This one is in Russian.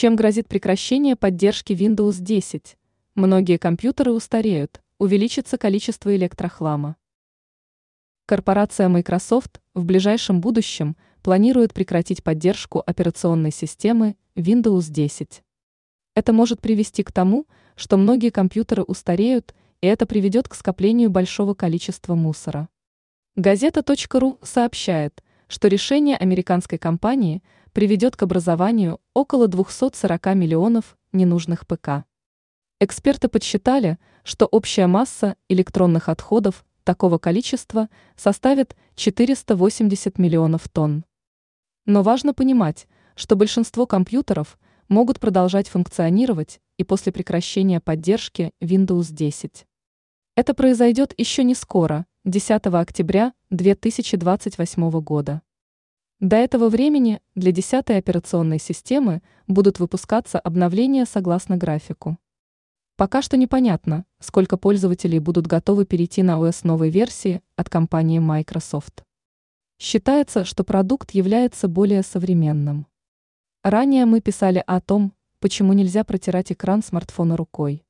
Чем грозит прекращение поддержки Windows 10? Многие компьютеры устареют, увеличится количество электрохлама. Корпорация Microsoft в ближайшем будущем планирует прекратить поддержку операционной системы Windows 10. Это может привести к тому, что многие компьютеры устареют, и это приведет к скоплению большого количества мусора. Газета.ру сообщает, что решение американской компании приведет к образованию около 240 миллионов ненужных ПК. Эксперты подсчитали, что общая масса электронных отходов такого количества составит 480 миллионов тонн. Но важно понимать, что большинство компьютеров могут продолжать функционировать и после прекращения поддержки Windows 10. Это произойдет еще не скоро, 10 октября 2028 года. До этого времени для 10 операционной системы будут выпускаться обновления согласно графику. Пока что непонятно, сколько пользователей будут готовы перейти на ОС новой версии от компании Microsoft. Считается, что продукт является более современным. Ранее мы писали о том, почему нельзя протирать экран смартфона рукой.